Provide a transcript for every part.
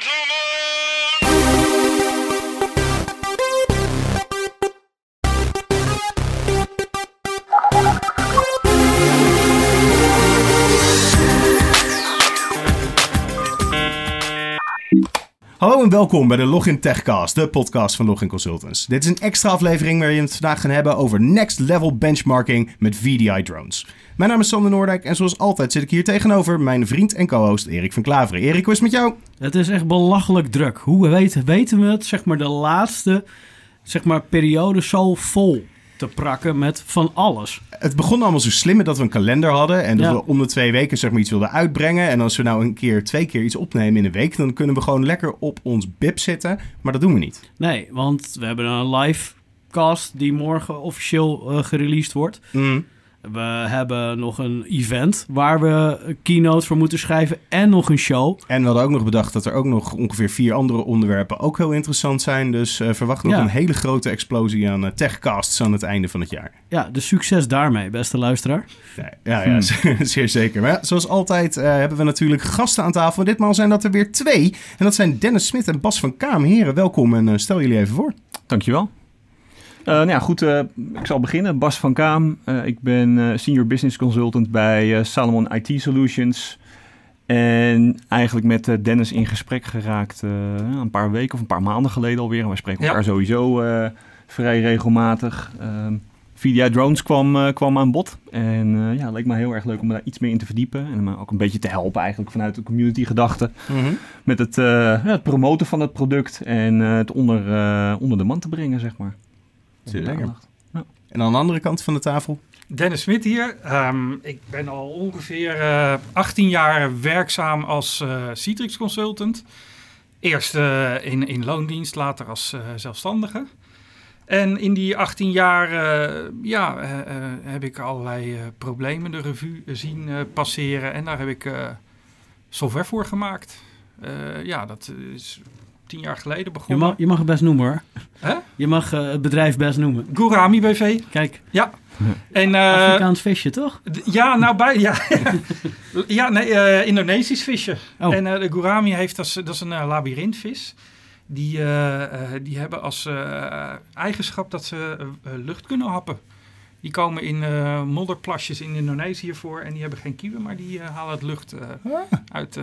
gentlemen. En welkom bij de Login Techcast, de podcast van Login Consultants. Dit is een extra aflevering waarin we het vandaag gaan hebben over next level benchmarking met VDI drones. Mijn naam is Sander Noordijk en zoals altijd zit ik hier tegenover mijn vriend en co-host Erik van Klaveren. Erik, hoe is het met jou? Het is echt belachelijk druk. Hoe weten, weten we het, zeg maar, de laatste zeg maar, periode zo vol te prakken met van alles? Het begon allemaal zo slim met dat we een kalender hadden en dat Ja. we om de twee weken zeg maar iets wilden uitbrengen. En als we nou een keer, twee keer iets opnemen in een week, dan kunnen we gewoon lekker op ons bib zitten. Maar dat doen we niet. Nee, want we hebben een live cast die morgen officieel eh, gereleased wordt. Mm. We hebben nog een event waar we een keynote voor moeten schrijven en nog een show. En we hadden ook nog bedacht dat er ook nog ongeveer vier andere onderwerpen ook heel interessant zijn. Dus eh, verwacht nog Ja. een hele grote explosie aan eh, techcasts aan het einde van het jaar. Ja, dus succes daarmee, beste luisteraar. Ja, ja, ja zeer, zeer zeker. Maar ja, zoals altijd eh, hebben we natuurlijk gasten aan tafel. Ditmaal zijn dat er weer twee. En dat zijn Dennis Smit en Bas van Kaam. Heren, welkom en stel jullie even voor. Dankjewel. Eh nou ja, goed, eh, ik zal beginnen. Bas van Kaam. Eh, ik ben Senior Business Consultant bij Salomon IT Solutions. En eigenlijk met Dennis in gesprek geraakt een paar weken of een paar maanden geleden alweer. En wij spreken Ja. elkaar sowieso vrij regelmatig. Ehm VDI Drones kwam, kwam aan bod. En ja, het leek me heel erg leuk om daar iets meer in te verdiepen. En me ook een beetje te helpen eigenlijk vanuit de community gedachte. Met het, het promoten van het product en het onder, onder de man te brengen, zeg maar. Ja. En aan de andere kant van de tafel. Dennis Smit hier. Ehm, ik ben al ongeveer eh, 18 jaar werkzaam als eh, Citrix consultant. Eerst eh, in, in loondienst, later als eh, zelfstandige. En in die 18 jaar eh, ja, eh, eh, heb ik allerlei eh, problemen de revue zien eh, passeren. En daar heb ik eh, software voor gemaakt. Eh, ja, dat is tien jaar geleden Je begonnen. mag, je mag het best noemen hoor. Hè? Je mag eh, het bedrijf best noemen. Gurami BV. Kijk, En, eh, Afrikaans visje toch? Ja, nou bij. Ja, ja nee, eh, Indonesisch visje. Oh. En de gourami heeft dat is, dat is een uh, labyrintvis. Die, die hebben als eigenschap dat ze lucht kunnen happen. Die komen in eh, modderplasjes in Indonesië voor en die hebben geen kieuwen, maar die halen het lucht eh, uit.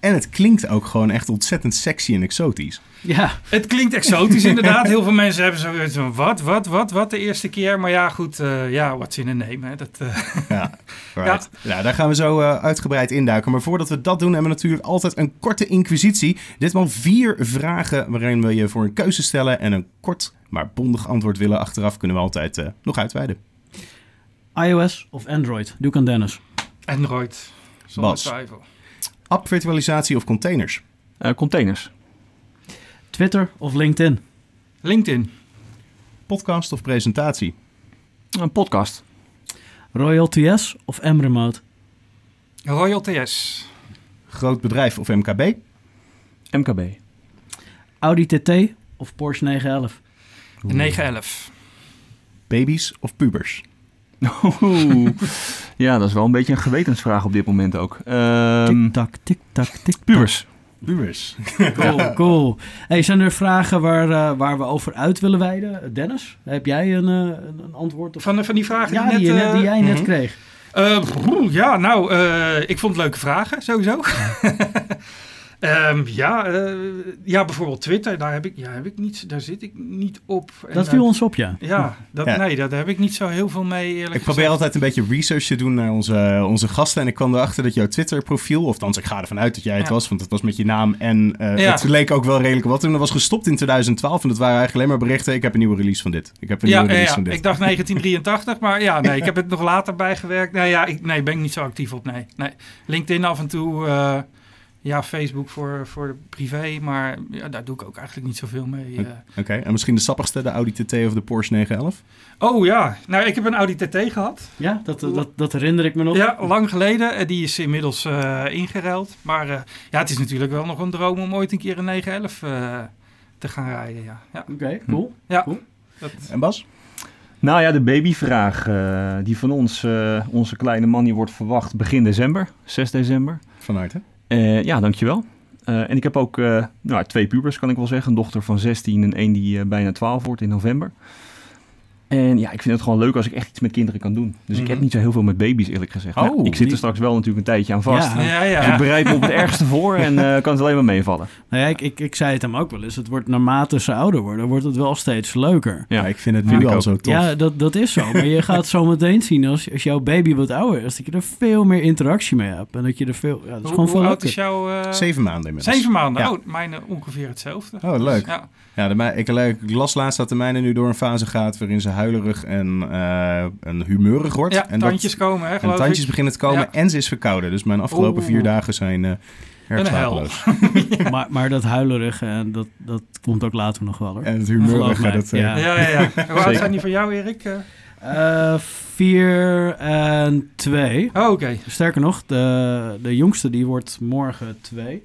En het klinkt ook gewoon echt ontzettend sexy en exotisch. Ja, Het klinkt exotisch inderdaad. Heel veel mensen hebben zoiets van wat, wat, wat, wat de eerste keer. Maar ja, goed, eh, ja, what's in a name. Hè? Dat, eh, Ja, right. Nou, daar gaan we zo eh, uitgebreid induiken. Maar voordat we dat doen, hebben we natuurlijk altijd een korte inquisitie. Ditmaal vier vragen waarin we je voor een keuze stellen. En een kort, maar bondig antwoord willen. Achteraf kunnen we altijd eh, nog uitweiden. iOS of Android? Doe ik aan Dennis. Android, zonder Bas. twijfel. App, virtualisatie of containers? Eh, containers. Twitter of LinkedIn? LinkedIn. Podcast of presentatie? Een podcast. Royal TS of M-Remote? Royal TS. Groot bedrijf of MKB? MKB. Audi TT of Porsche 911? Een 911. Baby's of pubers? Oeh. ja, dat is wel een beetje een gewetensvraag op dit moment ook. Ehm Tik-tak, tik-tak, tik-tak. pubers. Pubers. Cool, cool. Hey, zijn er vragen waar, eh, waar we over uit willen wijden? Dennis, heb jij een, eh, een een antwoord? Op... Van, van die vragen ja, die, net, net, die eh, jij net mhm. kreeg. eh, oeh, ja, nou, eh, ik vond het leuke vragen, sowieso. Ehm, ja, eh, ja, bijvoorbeeld Twitter, daar, heb ik, ja, heb ik niet, daar zit ik niet op. En Dat daar- viel ons op, ja. Ja, dat, Ja. nee, daar heb ik niet zo heel veel mee, eerlijk Ik probeer altijd een beetje research te doen naar onze, onze gasten. En ik kwam erachter dat jouw Twitter-profiel, of althans ik ga ervan uit dat jij het Ja. was, want het was met je naam en eh, Ja. het leek ook wel redelijk wat. En dat was gestopt in 2012 en dat waren eigenlijk alleen maar berichten. Ik heb een nieuwe release van dit. Ik heb een Ja, nieuwe release ja, van dit. ik dacht 1983, maar ja, nee, ik heb het nog later bijgewerkt. Nee, ja, ik nee, ben ik niet zo actief op, nee. nee. LinkedIn af en toe, eh, ja, Facebook voor, voor privé, maar ja, daar doe ik ook eigenlijk niet zoveel mee. eh. Oké, en misschien de sappigste, de Audi TT of de Porsche 911? Oh ja, nou, ik heb een Audi TT gehad. Ja, dat, dat, dat herinner ik me nog. Ja, lang geleden. En die is inmiddels eh ingeruild. Maar eh, ja, het is natuurlijk wel nog een droom om ooit een keer een 911 eh, te gaan rijden. Ja, ja. Oké, cool. ja Cool. dat, En Bas? Nou ja, de babyvraag eh, die van ons, eh, onze kleine man, die wordt verwacht begin december, 6 december. Van harte. Eh, ja, dankjewel. Eh, en ik heb ook eh, nou, twee pubers, kan ik wel zeggen. Een dochter van 16 en één die bijna 12 wordt in november. En ja, ik vind het gewoon leuk als ik echt iets met kinderen kan doen. Dus ik heb Mhm. niet zo heel veel met baby's, eerlijk gezegd. Maar Oh, ik zit er straks wel natuurlijk een tijdje aan vast. Ja. Ja, ja. Dus ik bereid me op het ergste voor en eh, kan het alleen maar meevallen. Nou ja, ik, ik, ik zei het hem ook wel eens. Het wordt naarmate ze ouder worden, wordt het wel steeds leuker. Ja, ik vind het nu al zo tof. Ja, dat, dat is zo. Maar je gaat zo meteen zien als, als jouw baby wat ouder is, dat je er veel meer interactie mee hebt. En dat je er veel. Ja, dat is Hoe, gewoon hoe veel oud is jouw... eh, Zeven maanden inmiddels. Zeven maanden. Ja. Oh, mijn ongeveer hetzelfde. Oh, leuk. Ja. Ja, de, mij- ik, ik las laatst dat de mijne nu door een fase gaat waarin ze huilerig en, eh en humeurig wordt. Ja, en tandjes komen, hè, en tandjes ik. beginnen te komen Ja. en ze is verkouden. Dus mijn afgelopen Oeh. vier dagen zijn eh erg slapeloos. Maar, maar dat huilerige, en dat, dat komt ook later nog wel hoor. En het humeurige, dat... eh, ja. Ja, ja, ja. Hoe oud Zeker. zijn die van jou, Erik? Eh, Eh, vier en twee. Oh, oké. Sterker nog, de, de jongste die wordt morgen twee.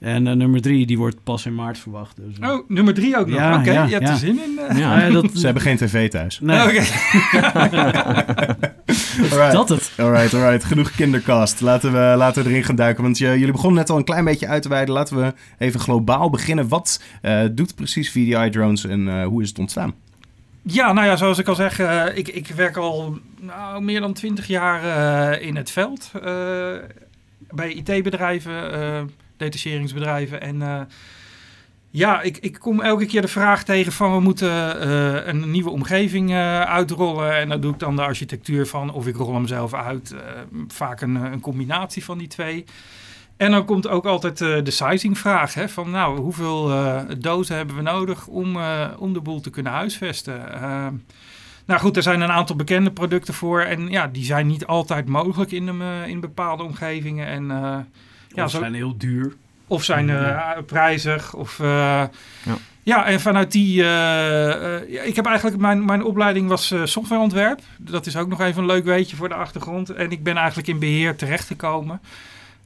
En eh, nummer drie die wordt pas in maart verwacht. Dus, eh, Oh, nummer drie ook nog. Ja, Oké, ja, je hebt ja. er zin in. eh. Ja. ja, dat, Ze hebben geen tv thuis. nee, Oké. Alright. dat het. Alright, alright. Genoeg kindercast. Laten we, laten we erin gaan duiken. Want je, jullie begonnen net al een klein beetje uit te wijden. Laten we even globaal beginnen. Wat eh, doet precies VDI Drones en eh, hoe is het ontstaan? Ja, nou ja, zoals ik al zeg, ik, ik werk al nou, meer dan twintig jaar eh, in het veld. eh, bij IT-bedrijven, eh detacheringsbedrijven. En eh, ja, ik, ik kom elke keer de vraag tegen van we moeten eh, een nieuwe omgeving eh, uitrollen. En dat doe ik dan de architectuur van of ik rol hem zelf uit. vaak een, een combinatie van die twee. En dan komt ook altijd de sizingvraag. Hè, van nou, hoeveel dozen hebben we nodig om, om de boel te kunnen huisvesten? Nou goed, er zijn een aantal bekende producten voor. En ja, die zijn niet altijd mogelijk in, eh, in bepaalde omgevingen. En, ja, Ja, zo, zijn heel duur. of zijn eh, Ja. prijzig. Of, eh, Ja. ja. en vanuit die... eh, eh, ja, ik heb eigenlijk... Mijn, mijn opleiding was eh, softwareontwerp. Dat is ook nog even een leuk weetje voor de achtergrond. En ik ben eigenlijk in beheer terechtgekomen.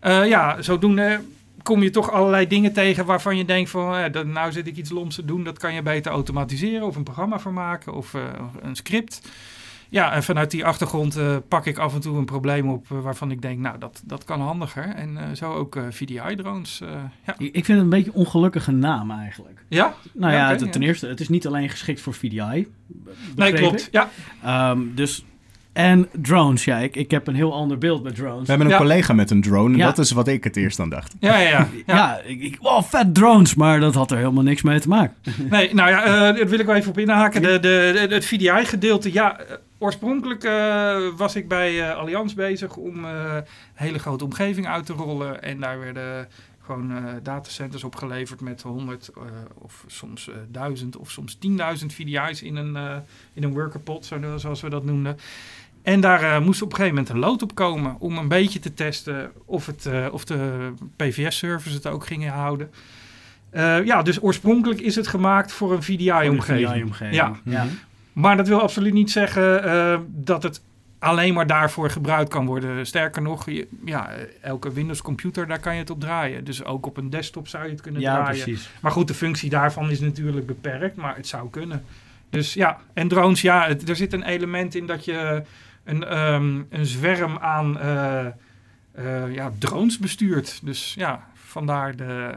Eh ja, zodoende kom je toch allerlei dingen tegen waarvan je denkt van... eh, dat, nou zit ik iets loms te doen, dat kan je beter automatiseren... of een programma voor maken of eh, een script... Ja, en vanuit die achtergrond eh, pak ik af en toe een probleem op eh, waarvan ik denk, nou, dat, dat kan handiger. En eh, zo ook eh, VDI-drones. eh, ja. Ik, ik vind het een beetje een ongelukkige naam eigenlijk. ja? Nou Ja, ten ja. eerste, het is niet alleen geschikt voor VDI. Nee, klopt. ik. Ja, Ehm, dus, en drones, ja, ik, ik heb een heel ander beeld bij drones. We hebben een Ja. collega met een drone en Ja. dat is wat ik het eerst aan dacht. ja, ja. ja. ja, ja. ik, ik, wow, vet drones, maar dat had er helemaal niks mee te maken. Nee, nou ja, eh daar wil ik wel even op inhaken. De, de, de- het VDI-gedeelte, ja, eh, oorspronkelijk eh, was ik bij eh Allianz bezig om eh, een hele grote omgeving uit te rollen. En daar werden gewoon eh, datacenters opgeleverd met 100 eh, of soms eh 1000 of soms 10.000 VDI's in een, eh, in een workerpot, zo- zoals we dat noemden. En daar eh, moest op een gegeven moment een lood op komen om een beetje te testen of, het, eh, of de PVS-servers het ook gingen houden. Eh, ja, dus oorspronkelijk is het gemaakt voor een VDI-omgeving. Ja. ja. Maar dat wil absoluut niet zeggen eh, dat het alleen maar daarvoor gebruikt kan worden. Sterker nog, je- ja, elke Windows-computer, daar kan je het op draaien. Dus ook op een desktop zou je het kunnen Ja, draaien. precies. Maar goed, de functie daarvan is natuurlijk beperkt, maar het zou kunnen. Dus ja, en drones, ja, het- er zit een element in dat je een, ehm, een zwerm aan eh, eh, ja, drones bestuurt. Dus ja, vandaar de,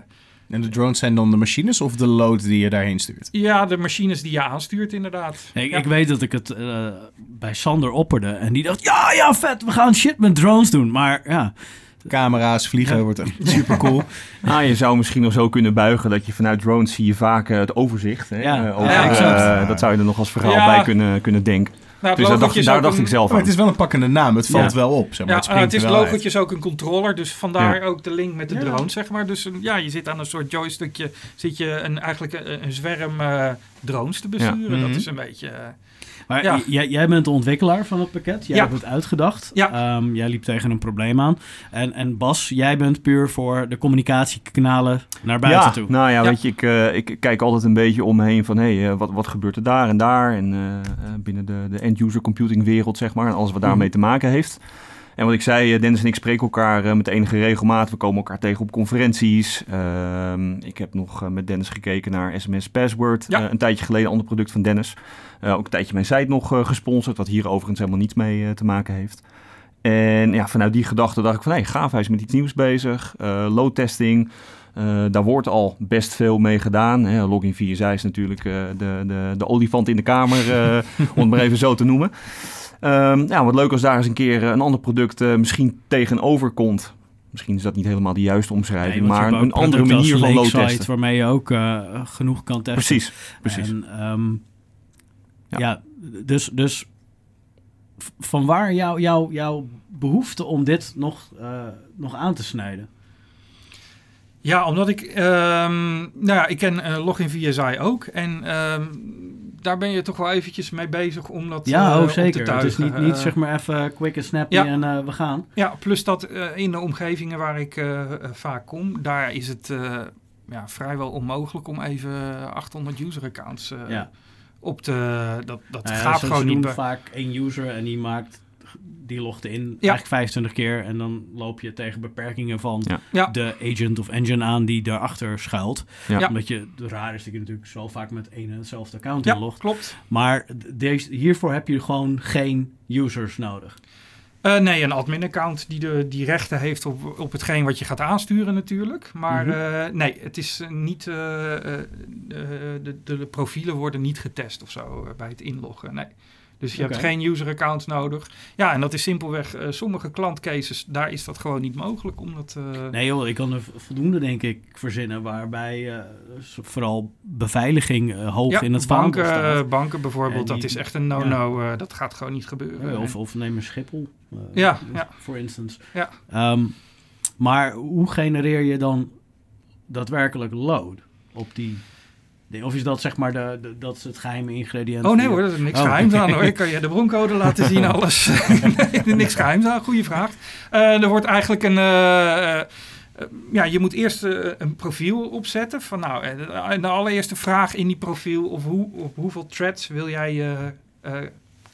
En de drones zijn dan de machines of de load die je daarheen stuurt? ja, de machines die je aanstuurt inderdaad. Ik, Ja. ik weet dat ik het eh, bij Sander opperde en die dacht, ja, ja, vet, we gaan shit met drones doen. Maar ja, Camera's, vliegen, Ja. wordt echt super cool. Ah, je zou misschien nog zo kunnen buigen dat je vanuit drones zie je vaak eh, het overzicht. Hè? Ja. Eh, over, Ja, exact. dat zou je er nog als verhaal Ja. bij kunnen, kunnen denken. Nou, het Dus daar dacht, daar ook dacht een- ik zelf maar aan. het is wel een pakkende naam. Het valt Ja. wel op. Zeg maar. Ja, het het is wel logotje is ook een controller, dus vandaar Ja. ook de link met de Ja. drone, zeg maar. Dus een- ja, je zit aan een soort joystickje, zit je een, eigenlijk een, een zwerm eh, drones te besturen. Mhm. Dat is een beetje... eh, Maar Ja. jij, jij bent de ontwikkelaar van het pakket. Jij Ja. hebt het uitgedacht. Ja. Ehm, jij liep tegen een probleem aan. En, en Bas, jij bent puur voor de communicatiekanalen naar buiten ja, toe. nou ja, Ja. weet je, ik, eh, ik kijk altijd een beetje om me heen van, hé, hey, eh, wat, wat gebeurt er daar en daar? En eh, eh, binnen de, de end-user computing wereld, zeg maar, en alles wat daarmee Mhm. te maken heeft. En wat ik zei, eh, Dennis en ik spreken elkaar eh, met enige regelmaat. We komen elkaar tegen op conferenties. Ehm, ik heb nog eh, met Dennis gekeken naar SMS Password. Ja. een tijdje geleden, een ander product van Dennis. Ook een tijdje mijn site nog gesponsord, wat hier overigens helemaal niets mee te maken heeft. En ja, vanuit die gedachte dacht ik van, hé, gaaf, hij is met iets nieuws bezig. Load testing. Daar wordt al best veel mee gedaan. Hè. Login via zij is natuurlijk de, de, de olifant in de kamer, om het maar even zo te noemen. Ehm, ja, wat leuk als daar eens een keer een ander product eh, misschien tegenover komt. Misschien is dat niet helemaal de juiste omschrijving, Nee, maar een andere manier van Lakeside, testen. Waarmee je ook eh, genoeg kan testen. Precies, precies. En, ehm, Ja. ja. dus, dus van waar jouw jouw jouw behoefte om dit nog, eh, nog aan te snijden? Ja, omdat ik, ehm, nou ja, ik ken eh, Login via Zij ook. En ehm, daar ben je toch wel eventjes mee bezig om dat Ja, eh, oh, op te zeker. Het is niet, niet Eh, zeg maar even quick en snappy ja. en eh, we gaan. Ja, plus dat in de omgevingen waar ik vaak kom, daar is het ja, vrijwel onmogelijk om even 800 user accounts ja. op te... Dat, dat Nou ja, gaat gewoon niet. vaak één user en die maakt, die logt in Ja. eigenlijk 25 keer en dan loop je tegen beperkingen van Ja. De agent of engine aan die daarachter schuilt. Omdat je, de raar is dat je natuurlijk zo vaak met één en hetzelfde account Ja, inlogt. klopt. Maar deze, hiervoor heb je gewoon geen users nodig. Eh, nee, een admin-account die de die rechten heeft op, op hetgeen wat je gaat aansturen natuurlijk. Maar Mhm. eh, nee, het is eh, niet... eh, eh, de, de, de profielen worden niet getest of zo bij het inloggen, nee. Dus je hebt geen user accounts nodig. Ja, en dat is simpelweg... eh, sommige klantcases, daar is dat gewoon niet mogelijk. Omdat, eh, Nee joh, ik kan er voldoende denk ik verzinnen waarbij s- vooral beveiliging hoog ja, in het vaandel banken, staat. banken bijvoorbeeld, die- dat is echt een no-no. dat gaat gewoon niet gebeuren. Of, of neem een Schiphol, Ja, ja. voor instance. Ja. Ehm, maar hoe genereer je dan daadwerkelijk load op die? Of is dat zeg maar de, de- dat is het geheime ingrediënt? Oh nee hoor, dat is niks Oh. geheims aan hoor. Ik kan je de broncode laten zien, alles. nee, niks geheims aan, goede vraag. Eh, er wordt eigenlijk een... eh, eh, ja, je moet eerst een profiel opzetten. Van, nou, de, allereerste vraag in die profiel... of hoe, op hoeveel threads wil jij je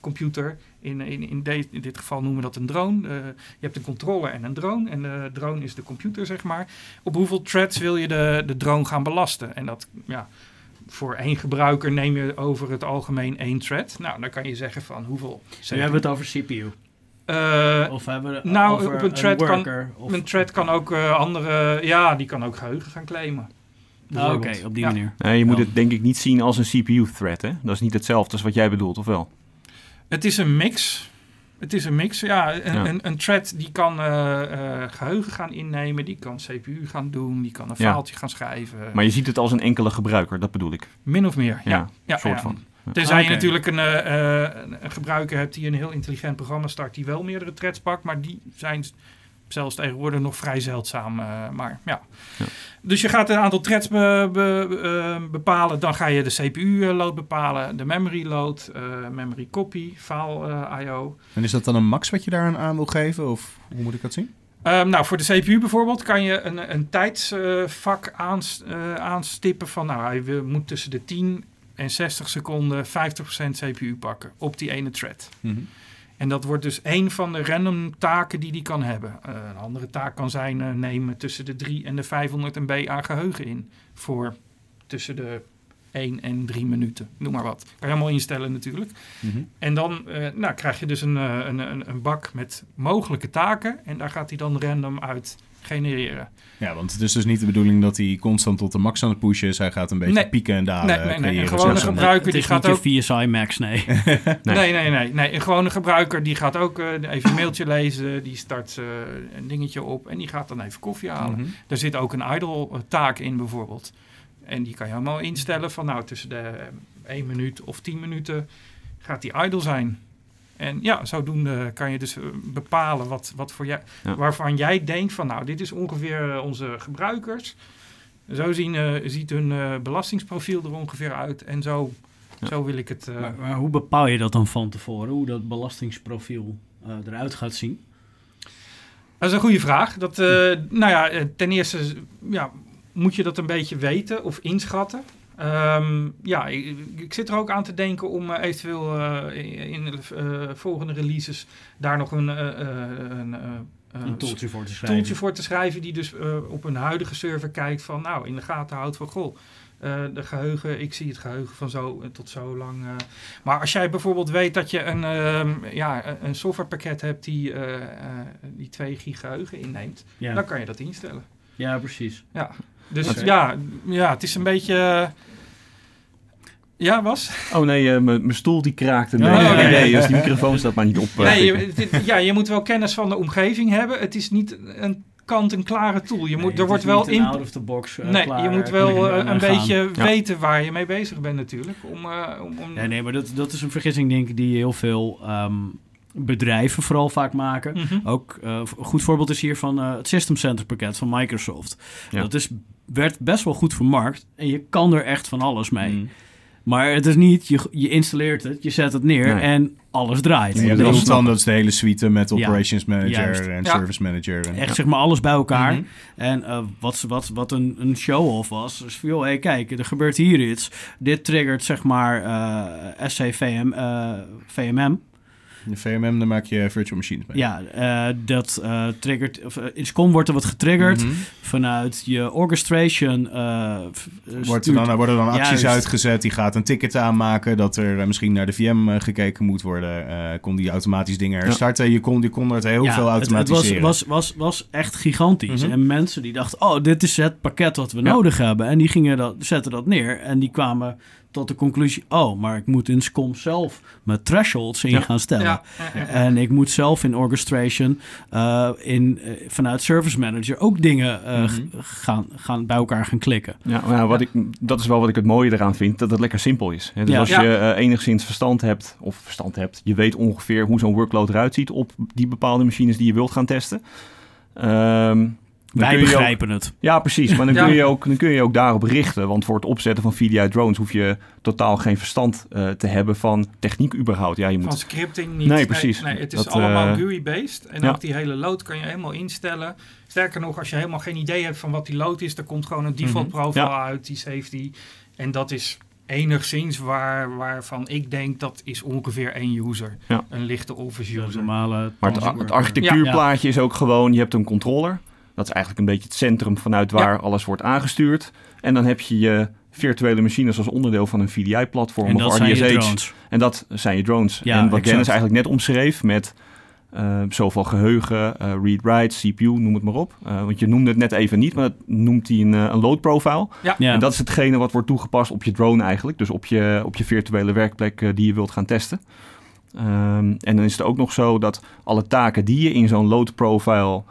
computer... In, in, in, de- in dit geval noemen we dat een drone. Je hebt een controller en een drone. En de drone is de computer, zeg maar. Op hoeveel threads wil je de, de drone gaan belasten? En dat, ja, voor één gebruiker neem je over het algemeen één thread. Nou, dan kan je zeggen van hoeveel... We hebben het over CPU. Eh, Of hebben we het nou, over op een thread kan- worker? Of, een thread kan ook eh, andere... Ja, die kan ook geheugen gaan claimen. Ah, Oké, op die Ja. manier. Nee, je moet Ja. het denk ik niet zien als een CPU-thread. hè? Dat is niet hetzelfde als wat jij bedoelt, of wel? Het is een mix. Het is een mix. Ja, een, Ja. Een, een thread die kan eh, eh, geheugen gaan innemen. Die kan CPU gaan doen. Die kan een Ja. verhaaltje gaan schrijven. Maar je ziet het als een enkele gebruiker, dat bedoel ik. Min of meer, ja. Ja, ja, soort ja. van. Tenzij Oké. je natuurlijk een, eh, eh, een gebruiker hebt die een heel intelligent programma start... die wel meerdere threads pakt. Maar die zijn zelfs tegenwoordig nog vrij zeldzaam. eh, maar ja. Ja. Dus je gaat een aantal threads be- be- eh, bepalen. Dan ga je de CPU-load bepalen. De memory load, eh, memory copy, file I.O. En is dat dan een max wat je daar aan wil geven? Of hoe moet ik dat zien? Ehm, nou, voor de CPU bijvoorbeeld kan je een, een tijdsvak aans, aanstippen van... nou, hij moet tussen de 10 en 60 seconden 50% CPU pakken op die ene thread. En dat wordt dus één van de random taken die die kan hebben. Eh, een andere taak kan zijn eh, nemen tussen de 3 en de 500 MB aan geheugen in. Voor tussen de 1 en 3 minuten. Noem maar wat. Kan je allemaal instellen natuurlijk. Mhm. En dan eh, nou, krijg je dus een, een, een, een bak met mogelijke taken. En daar gaat hij dan random uit genereren. Ja, want het is dus niet de bedoeling dat hij constant tot de max aan het pushen is. Hij gaat een beetje Nee. pieken en dalen Nee, nee, nee. Een gewone gebruiker het die is gaat niet ook... je VSI Max, nee. Nee. Nee, nee, nee, nee. Een gewone gebruiker die gaat ook eh, even een mailtje lezen. Die start eh, een dingetje op en die gaat dan even koffie halen. Mhm. Er zit ook een idle eh, taak in bijvoorbeeld. En die kan je helemaal instellen van nou tussen de eh, 1 minuut of 10 minuten gaat die idle zijn. En ja, zodoende kan je dus eh, bepalen wat, wat voor jij, Ja. waarvan jij denkt van nou dit is ongeveer eh, onze gebruikers. Zo zien, eh, ziet hun eh, belastingsprofiel er ongeveer uit. En zo, Ja. zo wil ik het... eh, Maar, maar hoe bepaal je dat dan van tevoren? Hoe dat belastingsprofiel eh, eruit gaat zien? Dat is een goede vraag. Dat, eh, nou ja, ten eerste ja, moet je dat een beetje weten of inschatten. Ehm, ja, ik, ik zit er ook aan te denken om eh, eventueel eh, in, de eh, volgende releases daar nog een, een, Een tooltje voor te schrijven. tooltje voor te schrijven die dus op een huidige server kijkt van nou in de gaten houdt van goh. de geheugen, ik zie het geheugen van zo tot zo lang. Maar als jij bijvoorbeeld weet dat je een, ehm, ja, een- een softwarepakket hebt die, die 2 gig geheugen inneemt, Ja. dan kan je dat instellen. ja, precies. Ja. Dus ja, ja, het is een beetje... eh, Ja, was? Oh nee, eh, mijn stoel die kraakte. Nee, Oh, nee, oké. nee, dus die microfoon staat maar niet op. eh, Nee, je, dit- ja, je moet wel kennis van de omgeving hebben. Het is niet een kant-en-klare tool. Je moet, er wordt wel in... out of the box. eh, Nee, klaar, je moet wel een beetje Ja. weten waar je mee bezig bent natuurlijk. Om, eh, om, om- Nee, nee, maar dat, dat is een vergissing denk ik die heel veel ehm, bedrijven vooral vaak maken. Mhm. Ook eh, een goed voorbeeld is hier van eh, het System Center pakket van Microsoft. Ja. Dat is, werd best wel goed vermarkt en je kan er echt van alles mee. Mm. Maar het is niet, je, je installeert het, je zet het neer Nee. en alles draait. Ja, Dus dat is dan dat is de hele suite met Ja. operations manager Juist. en Ja. service manager. En, echt zeg maar alles bij elkaar. Mhm. En eh, wat, wat, wat een, een show-off was, is van, joh, hey, kijk, er gebeurt hier iets. Dit triggert zeg maar eh SCVM, eh, VMM. De VMM, daar maak je virtual machines mee. Ja, eh, dat eh, triggert, of, eh, in SCOM wordt er wat getriggerd Mhm. vanuit je orchestration. Wordt er dan, worden dan acties Juist. uitgezet, die gaat een ticket aanmaken dat er misschien naar de VM gekeken moet worden. Kon die automatisch dingen herstarten. Je, kon, je kon er heel Ja, veel het- het, automatiseren. was, was, was, was echt gigantisch. Mhm. En mensen die dachten, oh, dit is het pakket wat we Ja. nodig hebben. En die gingen dat, zetten dat neer. En die kwamen tot de conclusie, oh, maar ik moet in SCOM zelf mijn thresholds in Ja. gaan stellen. ja, ja, ja. En ik moet zelf in orchestration, eh, in, eh, vanuit Service Manager ook dingen eh, Mhm. gaan, gaan bij elkaar gaan klikken. Ja, ja, wat ik, dat is wel wat ik het mooie eraan vind, dat het lekker simpel is. Hè, Dus Ja. als je enigszins verstand hebt, of verstand hebt, je weet ongeveer hoe zo'n workload eruit ziet op die bepaalde machines die je wilt gaan testen. Ehm, dan Wij ook- begrijpen het. ja, precies. Maar dan, Ja. kun je ook, dan kun je ook daarop richten. Want voor het opzetten van VDI drones hoef je totaal geen verstand eh, te hebben van techniek überhaupt. Ja, je moet Van scripting niet. Nee, precies. Nee, het is Dat, allemaal eh, GUI-based. En ja. ook die hele load kan je helemaal instellen. Sterker nog, als je helemaal geen idee hebt van wat die load is, dan komt gewoon een default Mhm. profile Ja. uit, die safety. En dat is enigszins waar, waarvan ik denk dat is ongeveer één user. Ja. Een lichte office user. normale Maar het architectuurplaatje is ook gewoon, je hebt een controller. Dat is eigenlijk een beetje het centrum vanuit waar alles wordt aangestuurd. En dan heb je je virtuele machines als onderdeel van een VDI-platform En of dat zijn je RDSH. drones. En dat zijn je drones. Ja, en wat exact. Dennis eigenlijk net omschreef met eh, zoveel geheugen, eh, read-write, CPU, noem het maar op. Eh, want je noemde het net even niet, maar dat noemt hij een, eh, een load profile. Ja. En dat is hetgene wat wordt toegepast op je drone eigenlijk. Dus op je, op je virtuele werkplek die je wilt gaan testen. Ehm, en dan is het ook nog zo dat alle taken die je in zo'n load profile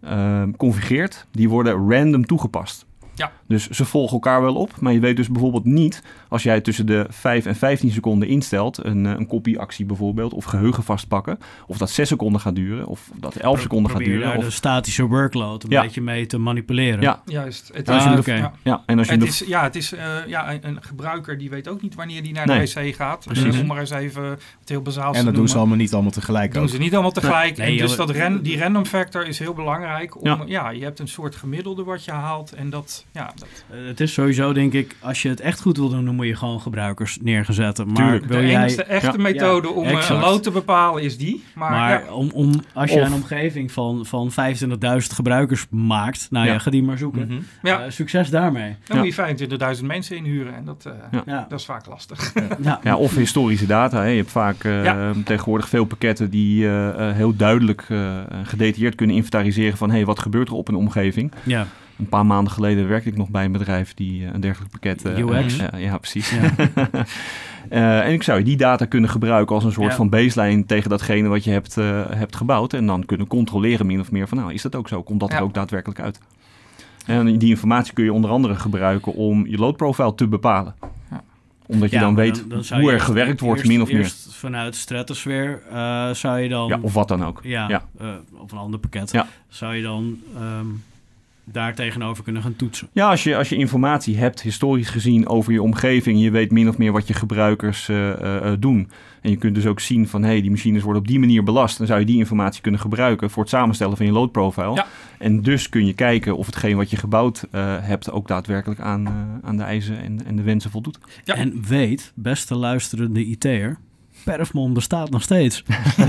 ehm, configureert, die worden random toegepast. Ja. Dus ze volgen elkaar wel op, maar je weet dus bijvoorbeeld niet, als jij tussen de 5 en 15 seconden instelt, een, eh, een kopieactie bijvoorbeeld, of geheugen vastpakken, of dat 6 seconden gaat duren, of dat 11 seconden gaat duren. Of, de statische workload een Ja. beetje mee te manipuleren. ja, Juist. Het Ah, de- ja. ja, en als je Het de- is, ja, het is eh, ja, een, een gebruiker die weet ook niet wanneer die naar Nee. de wc gaat. Precies. Eh, om maar eens even het heel bazaal te en dat doen ze allemaal niet allemaal tegelijk. doen ook. ze niet allemaal tegelijk. Nee, en dus dat ran, die random factor is heel belangrijk. Om, Ja. ja. je hebt een soort gemiddelde wat je haalt. En dat, ja, dat, Eh, het is sowieso, denk ik, als je het echt goed wil doen, dan moet je gewoon gebruikers neerzetten. Maar Tuurlijk. wil de jij, enige echte Ja. methode Ja, om eh, een exact. load te bepalen is die. Maar, maar ja, om, om, als je Of- een omgeving van, van 25.000 gebruikers maakt, nou ja, Ja. ga die maar zoeken. Mhm. ja, Eh, succes daarmee. dan moet je 25.000 mensen inhuren. En dat, eh, Ja. Ja. dat is vaak lastig. Ja. Ja, of historische data. Hè. Je hebt vaak eh, Ja. tegenwoordig veel pakketten die heel duidelijk eh, gedetailleerd kunnen inventariseren van hey, wat gebeurt er op een omgeving. ja. Een paar maanden geleden werkte ik nog bij een bedrijf die eh, een dergelijk pakket... eh, UX? eh, ja, precies. Ja. Eh, en ik zou die data kunnen gebruiken als een soort Ja. van baseline tegen datgene wat je hebt, eh, hebt gebouwd. En dan kunnen controleren min of meer van nou, is dat ook zo? Komt dat er ook daadwerkelijk uit? En die informatie kun je onder andere gebruiken om je load profile te bepalen. Ja. Omdat je Ja, dan weet dan hoe je er gewerkt wordt, min of meer. Eerst vanuit Stratosphere eh, zou je dan... Ja, of wat dan ook. Ja, Ja. eh, of een ander pakket. Ja. Zou je dan ehm, daar tegenover kunnen gaan toetsen. Ja, als je, als je informatie hebt, historisch gezien, over je omgeving, je weet min of meer wat je gebruikers eh, eh, eh, doen. En je kunt dus ook zien van, hé, hey, die machines worden op die manier belast. Dan zou je die informatie kunnen gebruiken voor het samenstellen van je load profile. Ja. En dus kun je kijken of hetgeen wat je gebouwd eh, hebt ook daadwerkelijk aan, eh, aan de eisen en, en de wensen voldoet. Ja. En weet, beste luisterende IT'er, Perfmon bestaat nog steeds.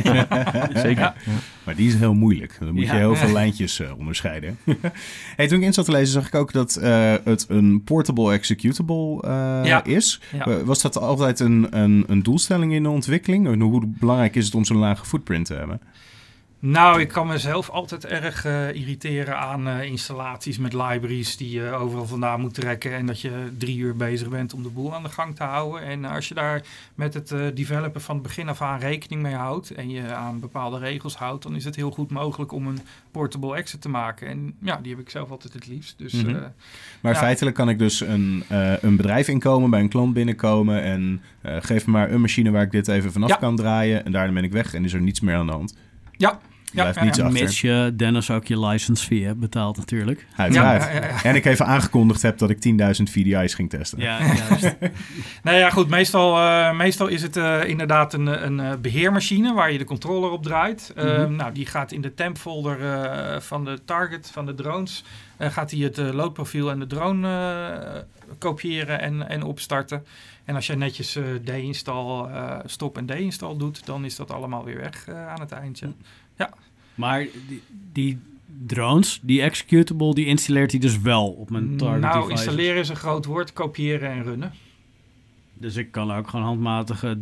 Zeker. Ja. Ja. Maar die is heel moeilijk. Dan moet Ja. je heel veel lijntjes eh, onderscheiden. hey, toen ik in zat te lezen, zag ik ook dat eh, het een portable executable eh, Ja. is. Ja. Was dat altijd een, een, een doelstelling in de ontwikkeling? En hoe belangrijk is het om zo'n lage footprint te hebben? Nou, ik kan mezelf altijd erg eh, irriteren aan eh, installaties met libraries die je overal vandaan moet trekken. En dat je drie uur bezig bent om de boel aan de gang te houden. En als je daar met het eh, developen van het begin af aan rekening mee houdt en je aan bepaalde regels houdt, dan is het heel goed mogelijk om een portable exit te maken. En ja, die heb ik zelf altijd het liefst. Dus Mhm. Maar Ja. feitelijk kan ik dus een, een bedrijf inkomen, bij een klant binnenkomen en geef me maar een machine waar ik dit even vanaf Ja. kan draaien en daarna ben ik weg en is er niets meer aan de hand. Ja. Ja, blijft ja, niets ja. achter. Mits je Dennis ook je license fee hebt betaald natuurlijk. Uiteraard. Ja, ja. En ik even aangekondigd heb dat ik 10.000 VDI's ging testen. Ja, juist. Nou ja, goed. Meestal, eh, meestal is het eh, inderdaad een, een eh, beheermachine waar je de controller op draait. Mhm. Nou, die gaat in de tempfolder eh, van de target, van de drones, gaat hij het loodprofiel en de drone eh, kopiëren en, en opstarten. En als je netjes eh de-install, eh, stop en de-install doet, dan is dat allemaal weer weg aan het eindje. Maar die, die drones, die executable, die installeert hij dus wel op mijn target nou, devices. installeren is een groot woord, kopiëren en runnen. Dus ik kan ook gewoon handmatige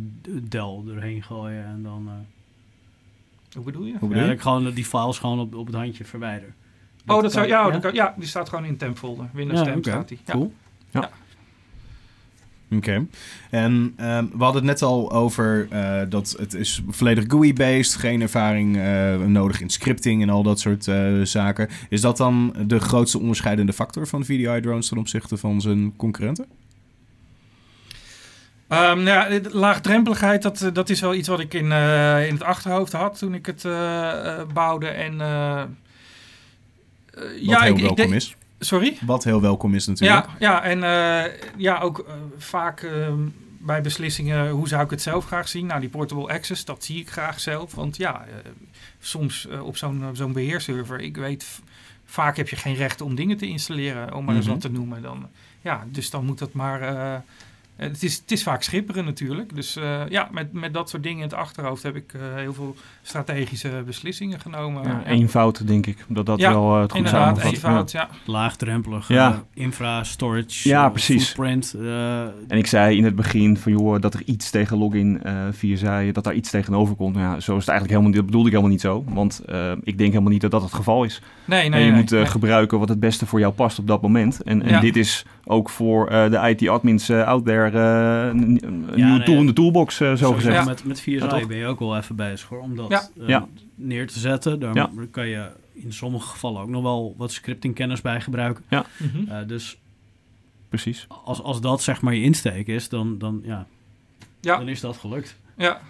Dell erheen gooien en dan... eh, Hoe bedoel je? Hoe ja, bedoel dat je? ik gewoon die files gewoon op, op het handje verwijder. Oh, dat zou, kan- ja, dat kan- ja, die staat gewoon in tempfolder. Windows Ja, temp staat die. Ja. Oké. En ehm, we hadden het net al over eh, dat het is volledig GUI-based, geen ervaring eh, nodig in scripting en al dat soort eh, zaken. Is dat dan de grootste onderscheidende factor van VDI-drones ten opzichte van zijn concurrenten? Ehm, nou ja, laagdrempeligheid, dat, dat is wel iets wat ik in, in het achterhoofd had toen ik het bouwde. En, Wat ja, heel ik, ik welkom denk- is. Sorry? Wat heel welkom is natuurlijk. Ja, ja, en eh, ja, ook eh, vaak ehm, bij beslissingen, hoe zou ik het zelf graag zien? Nou, die portable access, dat zie ik graag zelf. Want ja, eh, soms op zo'n zo'n beheerserver, ik weet, vaak heb je geen recht om dingen te installeren, om maar eens Mhm. wat te noemen. Dan, ja, dus dan moet dat maar... eh, het, is, het is vaak schipperen natuurlijk. Dus eh, ja, met, met dat soort dingen in het achterhoofd heb ik eh, heel veel strategische beslissingen genomen. Ja, Ja, eenvoud, denk ik. Dat dat Ja, wel eh, het goed Inderdaad, samenvat. eenvoud, ja. Laagdrempelig, Ja. infra, storage, Ja, precies. footprint. eh, En ik zei in het begin van joh, dat er iets tegen login eh via zei, dat daar iets tegenover komt. Nou ja, zo is het eigenlijk helemaal niet. Dat bedoelde ik helemaal niet zo. Want eh, ik denk helemaal niet dat dat het geval is. Nee, nee, en je nee, moet eh, nee. gebruiken wat het beste voor jou past op dat moment. En, en Ja. dit is ook voor eh, de IT-admins eh, out there eh, een, een Ja, nieuwe nee, tool in de toolbox, eh, zo gezegd. Ja. Met, met 4 Ja, toch? ben je ook wel even bezig hoor, om dat Ja. eh, Ja. neer te zetten. Daar Ja. kan je in sommige gevallen ook nog wel wat scriptingkennis bij gebruiken. Mhm. Eh, dus Precies. als, als dat zeg maar je insteek is, dan, dan, ja, Ja. dan is dat gelukt. Ja,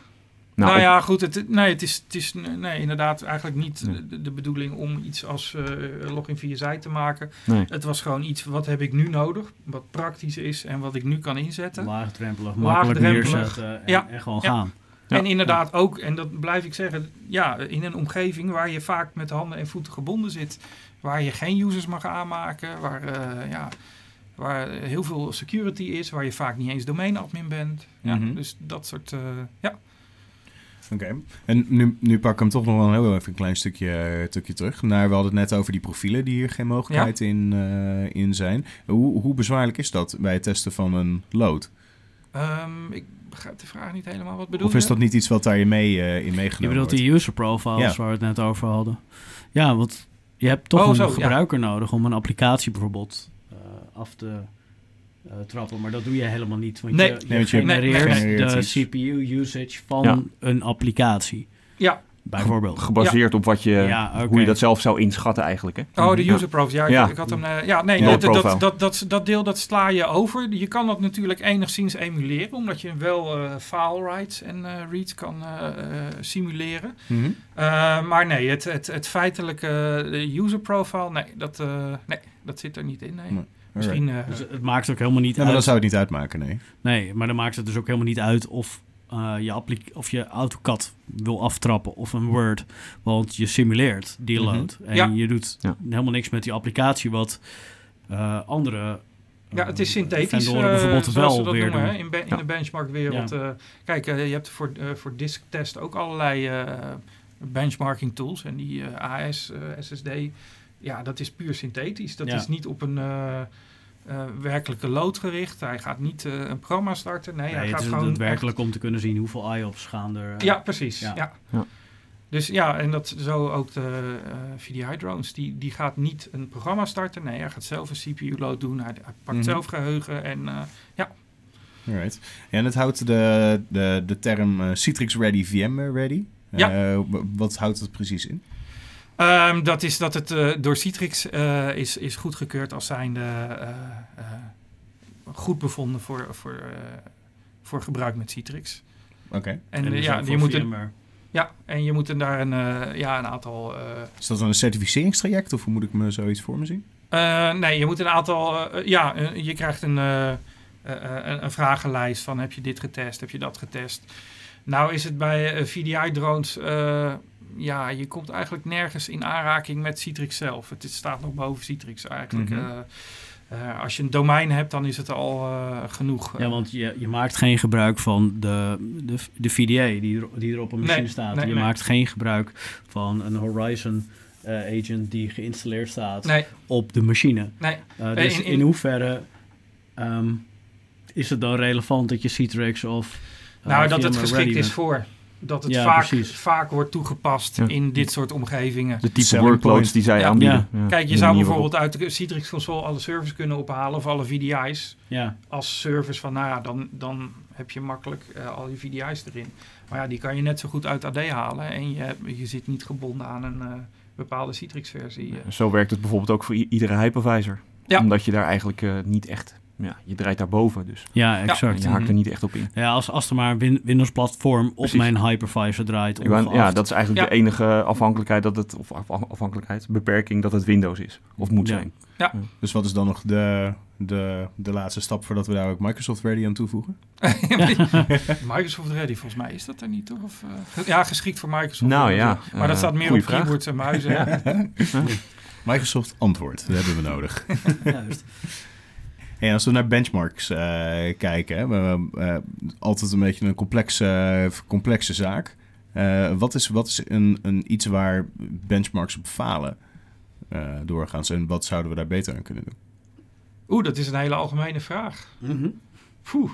Nou, Nou, op- ja, goed. Het, nee, het is, het is nee, inderdaad eigenlijk niet Nee. de, de bedoeling om iets als eh, login via zij te maken. nee. Het was gewoon iets, wat heb ik nu nodig? Wat praktisch is en wat ik nu kan inzetten. Laagdrempelig, makkelijk Laagdrempelig. neerzetten en, Ja. en gewoon Ja. gaan. Ja. En inderdaad ook, en dat blijf ik zeggen, ja, in een omgeving waar je vaak met handen en voeten gebonden zit. Waar je geen users mag aanmaken, waar, eh, ja, waar heel veel security is, waar je vaak niet eens domeinadmin bent. Ja, Mhm. Dus dat soort, eh, ja. Oké. En nu, nu pak ik hem toch nog wel heel even een klein stukje, stukje terug. Naar, we hadden het net over die profielen die hier geen mogelijkheid in, eh, in zijn. Hoe, hoe bezwaarlijk is dat bij het testen van een load? Ehm, ik begrijp de vraag niet helemaal. Wat bedoel Of is je? dat niet iets wat daar je mee, eh, in Je meegenomen bedoelt wordt? die user profiles Ja. waar we het net over hadden. Ja, want je hebt toch Oh, een zo, ja. gebruiker nodig om een applicatie bijvoorbeeld eh, af te eh, trappen. Maar dat doe je helemaal niet. Want Nee. je, je Nee, genereert de. CPU-usage van Ja. een applicatie. Ja, Bijvoorbeeld. Gebaseerd op wat je, Ja, hoe je dat zelf zou inschatten eigenlijk. Hè? Oh, de user profile. Ja, ik- Ja. Ik, had hem. eh, ja, nee, Ja, dat, dat, dat, dat, dat deel dat sla je over. Je kan dat natuurlijk enigszins emuleren, omdat je wel eh, file writes en eh, reads kan eh, eh, simuleren. Mhm. Eh, maar nee, het, het, het feitelijke eh, user profile, nee dat, eh, nee, dat zit er niet in. Nee. Nee. Misschien. eh, Dus het maakt ook helemaal niet Ja, maar dan uit. zou het niet uitmaken, nee. Nee, maar dan maakt het dus ook helemaal niet uit of eh, je, applic- of je AutoCAD wil aftrappen of een Word. Want je simuleert die Mhm. load. En Ja. je doet Ja. helemaal niks met die applicatie wat eh, andere ja, het is synthetisch. eh, bijvoorbeeld zoals wel ze dat weer noemen, doen. in, in de benchmark-wereld. eh, kijk, je hebt voor, voor disk-test ook allerlei eh, benchmarking tools. En die eh, AS, eh, SSD, ja, dat is puur synthetisch. Dat Ja. is niet op een eh, eh, werkelijke load gericht. Hij gaat niet eh, een programma starten. Nee, Nee, hij het gaat is gewoon... daadwerkelijk om te kunnen zien hoeveel IOPS gaan er. ja, precies. Ja. Ja. Ja. Dus ja, en dat zo ook de eh, VDI-drones. Die, die gaat niet een programma starten. Nee, hij gaat zelf een CPU-load doen. Hij, hij pakt Mhm. zelf geheugen. En eh, Alright. En het houdt de, de, de term Citrix Ready, VMware Ready. Ja. Eh, wat houdt het precies in? Ehm, dat is dat het eh, door Citrix eh, is, is goedgekeurd als zijnde eh, eh, goed bevonden voor, voor, eh, voor gebruik met Citrix. Oké. En, En dus ja, je moet een, ja, en je moet er daar een, eh, ja, een aantal eh, Is dat dan een certificeringstraject of hoe moet ik me zoiets voor me zien? Eh, nee, je moet een aantal. eh, ja, je krijgt een, eh, eh, een, een vragenlijst van: heb je dit getest? Heb je dat getest? Nou, is het bij eh, VDI-drones. Ja, je komt eigenlijk nergens in aanraking met Citrix zelf. Het staat nog boven Citrix eigenlijk. Mhm. Eh, eh, als je een domein hebt, dan is het al eh, genoeg. Ja, want je, je maakt geen gebruik van de, de, de VDA die er, die er op een machine Nee, staat. nee, je nee. maakt geen gebruik van een Horizon agent die geïnstalleerd staat op de machine. nee. Dus in- in, in- hoeverre ehm, is het dan relevant dat je Citrix of nou, dat het geschikt is voor. Dat het Ja, vaak, precies. vaak wordt toegepast Ja. in dit soort omgevingen. De type workloads die zij Ja. aanbieden. Ja. Ja, Kijk, je zou bijvoorbeeld uit de Citrix console alle servers kunnen ophalen of alle VDI's. Ja, als service van, nou ja, dan, dan heb je makkelijk eh, al je VDI's erin. Maar ja, die kan je net zo goed uit AD halen en je, je zit niet gebonden aan een eh, bepaalde Citrix-versie. Zo werkt het bijvoorbeeld ook voor iedere hypervisor. Ja. Omdat je daar eigenlijk eh, niet echt... Ja, je draait daarboven dus. ja En exact. je haakt er niet echt op in. Ja, als, als er maar een Win- Windows-platform op Precies. mijn hypervisor draait. Ja, dat is eigenlijk Ja. de enige afhankelijkheid dat het... Of af- afhankelijkheid, beperking dat het Windows is. Of moet Ja. zijn. Dus wat is dan nog de, de, de laatste stap voordat we daar ook Microsoft Ready aan toevoegen? Microsoft Ready, volgens mij is dat er niet, toch? Of, eh, ja, geschikt voor Microsoft. Nou ja, Maar dat eh, staat meer op vraag. keyboards en muizen. Ja. Microsoft antwoord, dat hebben we nodig. Juist. En als we naar benchmarks eh, kijken, hè, we, eh, altijd een beetje een complexe, complexe zaak. Eh, wat is, wat is een, een iets waar benchmarks op falen eh, doorgaans en wat zouden we daar beter aan kunnen doen? Oeh, dat is een hele algemene vraag. Mhm. Poeh.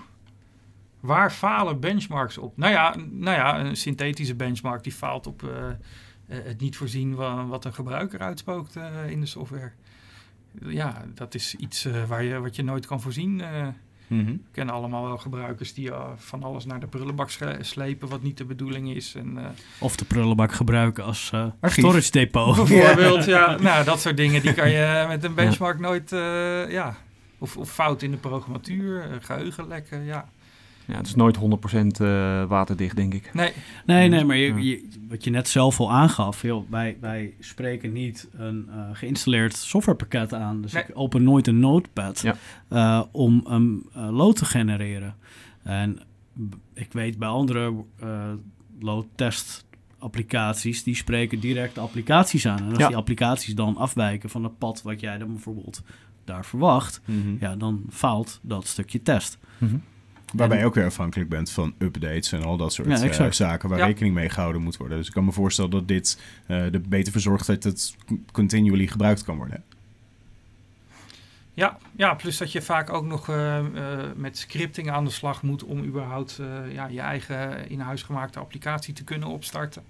Waar falen benchmarks op? Nou ja, nou ja een synthetische benchmark die faalt op eh, eh, het niet voorzien van wat een gebruiker uitspookt eh, in de software. Ja, dat is iets eh, waar je, wat je nooit kan voorzien. eh. we kennen allemaal wel gebruikers die eh, van alles naar de prullenbak sle- slepen wat niet de bedoeling is. En, eh, Of de prullenbak gebruiken als eh, storage depot. bijvoorbeeld, ja, nou, dat soort dingen die kan je met een benchmark nooit, eh, ja. Of, of fout in de programmatuur, eh, geheugenlekken, ja. Ja, het is nooit 100% eh, waterdicht, denk ik. Nee, Nee, nee, maar je, wat je net zelf al aangaf, joh, wij, wij spreken niet een eh, geïnstalleerd softwarepakket aan. Dus Nee. ik open nooit een notepad Ja. eh, om een load te genereren. En ik weet bij andere eh load test applicaties, die spreken direct applicaties aan. En als Ja. die applicaties dan afwijken van het pad wat jij dan bijvoorbeeld daar verwacht, ja, dan faalt dat stukje test. Mhm. Waarbij je ook weer afhankelijk bent van updates en al dat soort Ja, eh, exact. zaken waar Ja. rekening mee gehouden moet worden. Dus ik kan me voorstellen dat dit eh er beter voor zorgt dat het continually gebruikt kan worden. Ja, ja, plus dat je vaak ook nog eh, eh, met scripting aan de slag moet om überhaupt eh, ja, je eigen in huis gemaakte applicatie te kunnen opstarten.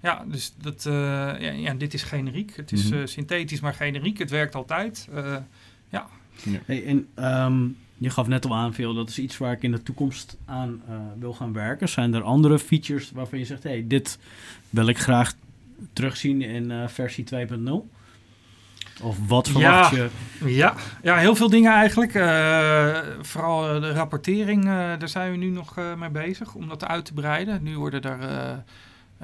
Ja, dus dat, eh, ja, ja, dit is generiek. Het is Mhm. eh, synthetisch, maar generiek. Het werkt altijd. Eh, Hey, en ehm, je gaf net al aan, veel dat is iets waar ik in de toekomst aan eh, wil gaan werken. Zijn er andere features waarvan je zegt, hey, dit wil ik graag terugzien in eh, versie 2.0? Of wat verwacht Ja. je? ja, ja, heel veel dingen eigenlijk. Eh, vooral de rapportering, daar zijn we nu nog mee bezig om dat uit te breiden. Nu worden er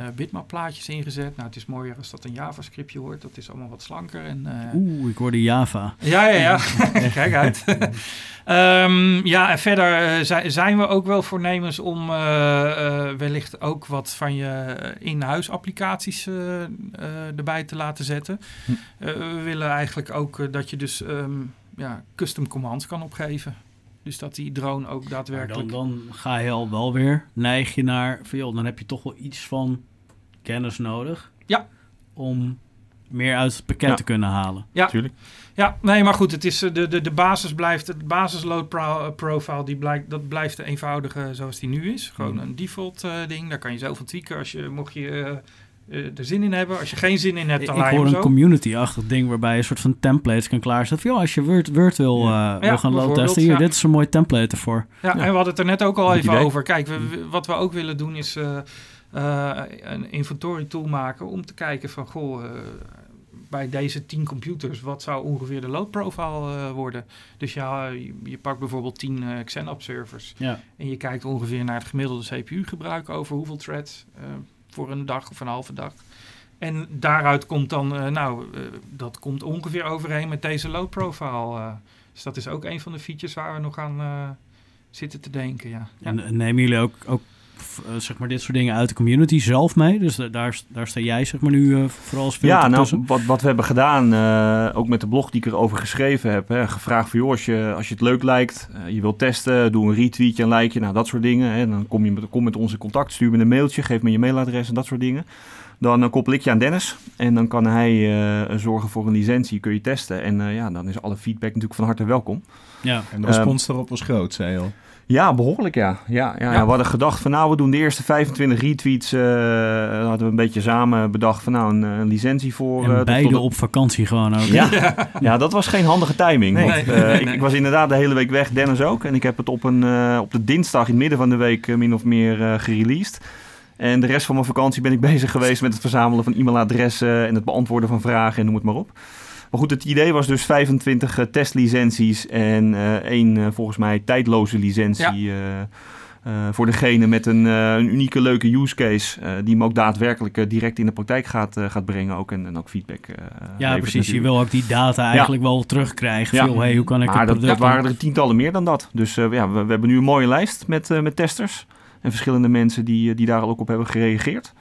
eh eh, bitmap-plaatjes ingezet. Nou, het is mooier als dat een JavaScriptje wordt. Dat is allemaal wat slanker. En, eh, Oeh, ik hoorde Java. Ja, ja, ja. Kijk uit. Ehm, ja, en verder eh, zi- zijn we ook wel voornemens om wellicht ook wat van je in-huis applicaties erbij te laten zetten. Hm. We willen eigenlijk ook dat je dus ehm, ja, custom commands kan opgeven. Dus dat die drone ook Maar dan, daadwerkelijk... dan ga je al wel weer, neig je naar, veel, dan heb je toch wel iets van kennis nodig. Ja. Om meer uit het pakket Ja. te kunnen halen. Ja. Tuurlijk. Ja, nee, maar goed, het is, eh, de, de, de basis blijft, het basisload pro, eh, profile, die blijkt, dat blijft de eenvoudige zoals die nu is. Gewoon Mhm. een default eh, ding, daar kan je zelf van tweaken als je, mocht je eh, er zin in hebben. Als je geen zin in hebt, dan ik hoor een community-achtig ding waarbij je een soort van templates kan klaarzetten. Van, joh, als je Word, Word wil, eh, wil gaan loadtesten, hier, ja. dit is een mooi template ervoor. Ja, Ja. en we hadden het er net ook al Goed even idee. over. Kijk, we- we- wat we ook willen doen is eh, een inventory tool maken om te kijken van, goh, eh, bij deze 10 computers, wat zou ongeveer de load profile eh, worden? Dus ja, je, je pakt bijvoorbeeld 10 eh Xenop servers Ja. en je kijkt ongeveer naar het gemiddelde CPU-gebruik over hoeveel threads voor een dag of een halve dag. En daaruit komt dan, nou, dat komt ongeveer overeen met deze load profile. dus dat is ook een van de features waar we nog aan zitten te denken, ja. En en nemen jullie ook, ook zeg maar dit soort dingen uit de community zelf mee? Dus da- daar, daar sta jij zeg maar nu eh, vooral als filter Ja, nou, tussen? wat, wat we hebben gedaan, eh, ook met de blog die ik erover geschreven heb, hè, gevraagd van joh, als je, als je het leuk lijkt, eh, je wilt testen, doe een retweetje, een likeje, nou dat soort dingen. Hè, dan kom je met, kom met onze contact, stuur me een mailtje, geef me je mailadres en dat soort dingen. Dan eh, koppel ik je aan Dennis en dan kan hij eh, zorgen voor een licentie, kun je testen. En eh, ja, dan is alle feedback natuurlijk van harte welkom. Ja. En de respons daarop was groot, zei je al. Ja, behoorlijk ja. Ja, ja, ja. We hadden gedacht van nou, we doen de eerste 25 retweets. eh hadden we een beetje samen bedacht van nou, een, een licentie voor. En eh, beide tot- op vakantie gewoon ook. Ja. ja, dat was geen handige timing. Nee. want, Nee. eh, Nee, ik, was inderdaad de hele week weg, Dennis ook. En ik heb het op, een, eh, op de dinsdag in het midden van de week eh, min of meer eh gereleased. En de rest van mijn vakantie ben ik bezig geweest met het verzamelen van e-mailadressen en het beantwoorden van vragen en noem het maar op. Maar goed, het idee was dus 25 eh, testlicenties en eh, één eh, volgens mij tijdloze licentie. voor degene met een, een unieke, leuke use case. die hem ook daadwerkelijk direct in de praktijk gaat, gaat brengen. Ook en, en ook feedback. Ja, precies. Je wil ook die data eigenlijk wel terugkrijgen. Ja. Hey, hoe kan ik Maar het dat, waren er tientallen meer dan dat. Dus ja, we, we hebben nu een mooie lijst met, met testers. En verschillende mensen die, die daar ook op hebben gereageerd.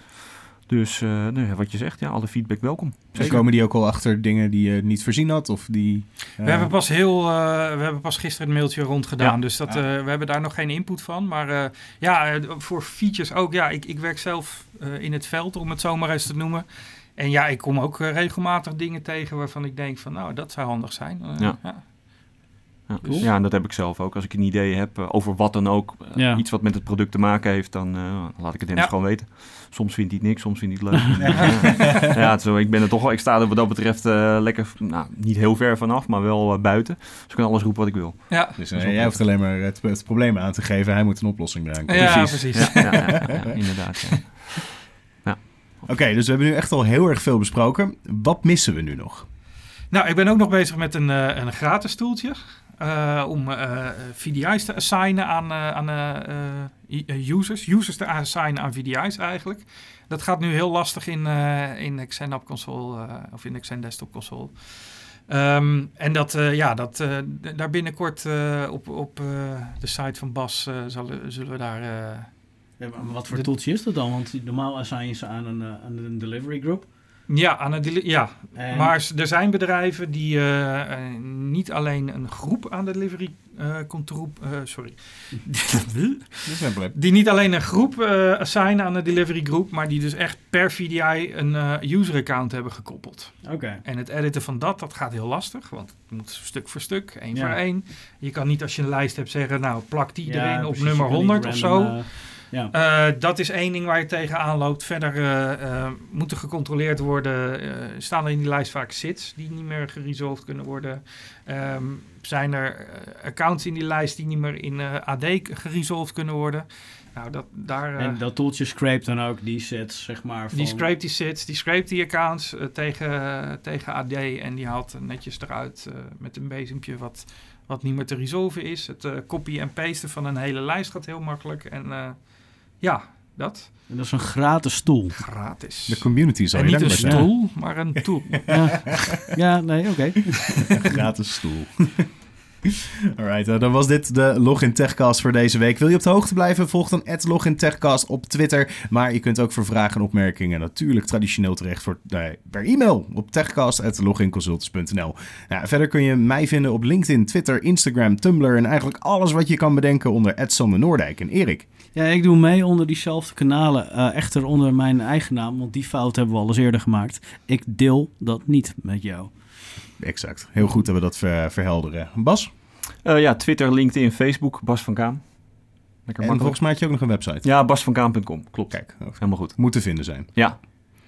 Dus eh, nou ja, wat je zegt, ja, alle feedback welkom. Dus komen die ook al achter dingen die je niet voorzien had? Of die, eh, We, hebben pas heel, eh, we hebben pas gisteren het mailtje rondgedaan, Ja. dus dat, Ja. eh, we hebben daar nog geen input van. Maar eh, ja, eh, voor features ook. Ja, ik, ik werk zelf eh, in het veld, om het zo maar eens te noemen. En ja, ik kom ook eh, regelmatig dingen tegen waarvan ik denk van, nou, dat zou handig zijn. Eh, Ja. ja. Ja, Cool. ja, en dat heb ik zelf ook. Als ik een idee heb eh, over wat dan ook, eh, Ja. iets wat met het product te maken heeft, dan eh, laat ik het Dennis Ja. gewoon weten. Soms vindt hij het niks, soms vindt hij het leuk. ja, zo, ik ben er toch wel, ik sta er wat dat betreft eh, lekker, nou, niet heel ver vanaf, maar wel buiten. Dus ik kan alles roepen wat ik wil. Ja. Dus jij hoeft alleen maar het, het probleem aan te geven. Hij moet een oplossing bedenken. Ja, precies. Ja, ja, ja, ja, ja, inderdaad. Ja. Oké, dus we hebben nu echt al heel erg veel besproken. Wat missen we nu nog? Nou, ik ben ook nog bezig met een, eh, een gratis toeltje. Eh, om eh, VDI's te assignen aan, eh, aan users. Users te assignen aan VDI's eigenlijk. Dat gaat nu heel lastig in, in de Xen App Console of in de Xen Desktop Console. Ehm, en dat, ja, dat, daar binnenkort op, op de site van Bas zullen, zullen we daar... Ja, maar wat voor De- toeltje is dat dan? Want normaal assign je ze aan een, aan een delivery group. Ja, aan het deli- ja, En- Maar er zijn bedrijven die eh, eh, niet alleen een groep aan de delivery eh controep, eh, sorry. Dus die niet alleen een groep eh assignen aan de delivery groep, maar die dus echt per VDI een eh, user account hebben gekoppeld. Oké. En het editen van dat, dat gaat heel lastig, want het moet stuk voor stuk, één Ja. voor één. Je kan niet als je een lijst hebt zeggen, nou plak die Ja, erin op precies, nummer je kan niet 100 of zo. random, ja. Eh, dat is één ding waar je tegenaan loopt. Verder eh, eh, moeten gecontroleerd worden. staan er in die lijst vaak sits die niet meer geresolved kunnen worden. Ehm, zijn er accounts in die lijst die niet meer in AD geresolved kunnen worden? Nou, dat, daar, En dat toeltje scrape dan ook die sets, zeg maar. Van, die scraped die sits, die scraped die accounts tegen, tegen AD en die haalt netjes eruit met een bezempje wat, wat niet meer te resolven is. Het copy en pasten van een hele lijst gaat heel makkelijk. En ja, dat En dat is een gratis tool. gratis. De community zal en je niet een zijn. stoel, maar een tool. ja. ja, nee, oké. Gratis stoel. Alright, eh, dan was dit de Login Techcast voor deze week. Wil je op de hoogte blijven? Volg dan Login Techcast op Twitter. Maar je kunt ook voor vragen en opmerkingen natuurlijk traditioneel terecht voor, eh, per e-mail op techcast.loginconsultants.nl. Nou, verder kun je mij vinden op LinkedIn, Twitter, Instagram, Tumblr en eigenlijk alles wat je kan bedenken onder Sander Noordijk en Erik. Ja, ik doe mee onder diezelfde kanalen. eh, echter onder mijn eigen naam, want die fout hebben we al eens eerder gemaakt. Ik deel dat niet met jou. Exact. Heel goed dat we dat ver- verhelderen. Bas? Eh, ja, Twitter, LinkedIn, Facebook, Bas van Kaam. Lekker En makkelijk. volgens mij had je ook nog een website. Ja, basvankaam.com, klopt. Kijk, Helemaal goed. moet te vinden zijn. Ja,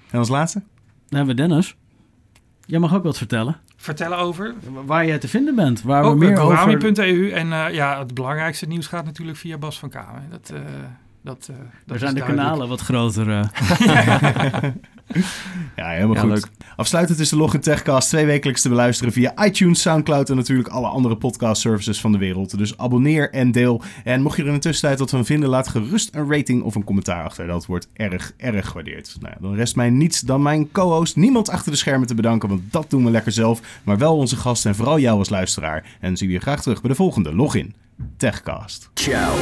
En als laatste? Dan hebben we Dennis. Jij mag ook wat vertellen. Vertellen over? Waar jij te vinden bent. Waar we meer over... Gorami.eu. En uh, ja, het belangrijkste nieuws gaat natuurlijk via Bas van Kamer. Dat, uh, dat, uh, dat zijn de kanalen wat groter. ja, helemaal ja, goed. Leuk. Afsluitend is de Login Techcast twee wekelijks te beluisteren via iTunes, Soundcloud en natuurlijk alle andere podcast services van de wereld. Dus abonneer en deel. En mocht je er in de tussentijd wat van vinden, laat gerust een rating of een commentaar achter. Dat wordt erg, erg gewaardeerd. Nou, dan rest mij niets dan mijn co-host, niemand achter de schermen te bedanken, want dat doen we lekker zelf. Maar wel onze gasten en vooral jou als luisteraar. En zie je graag terug bij de volgende Login Techcast. Ciao.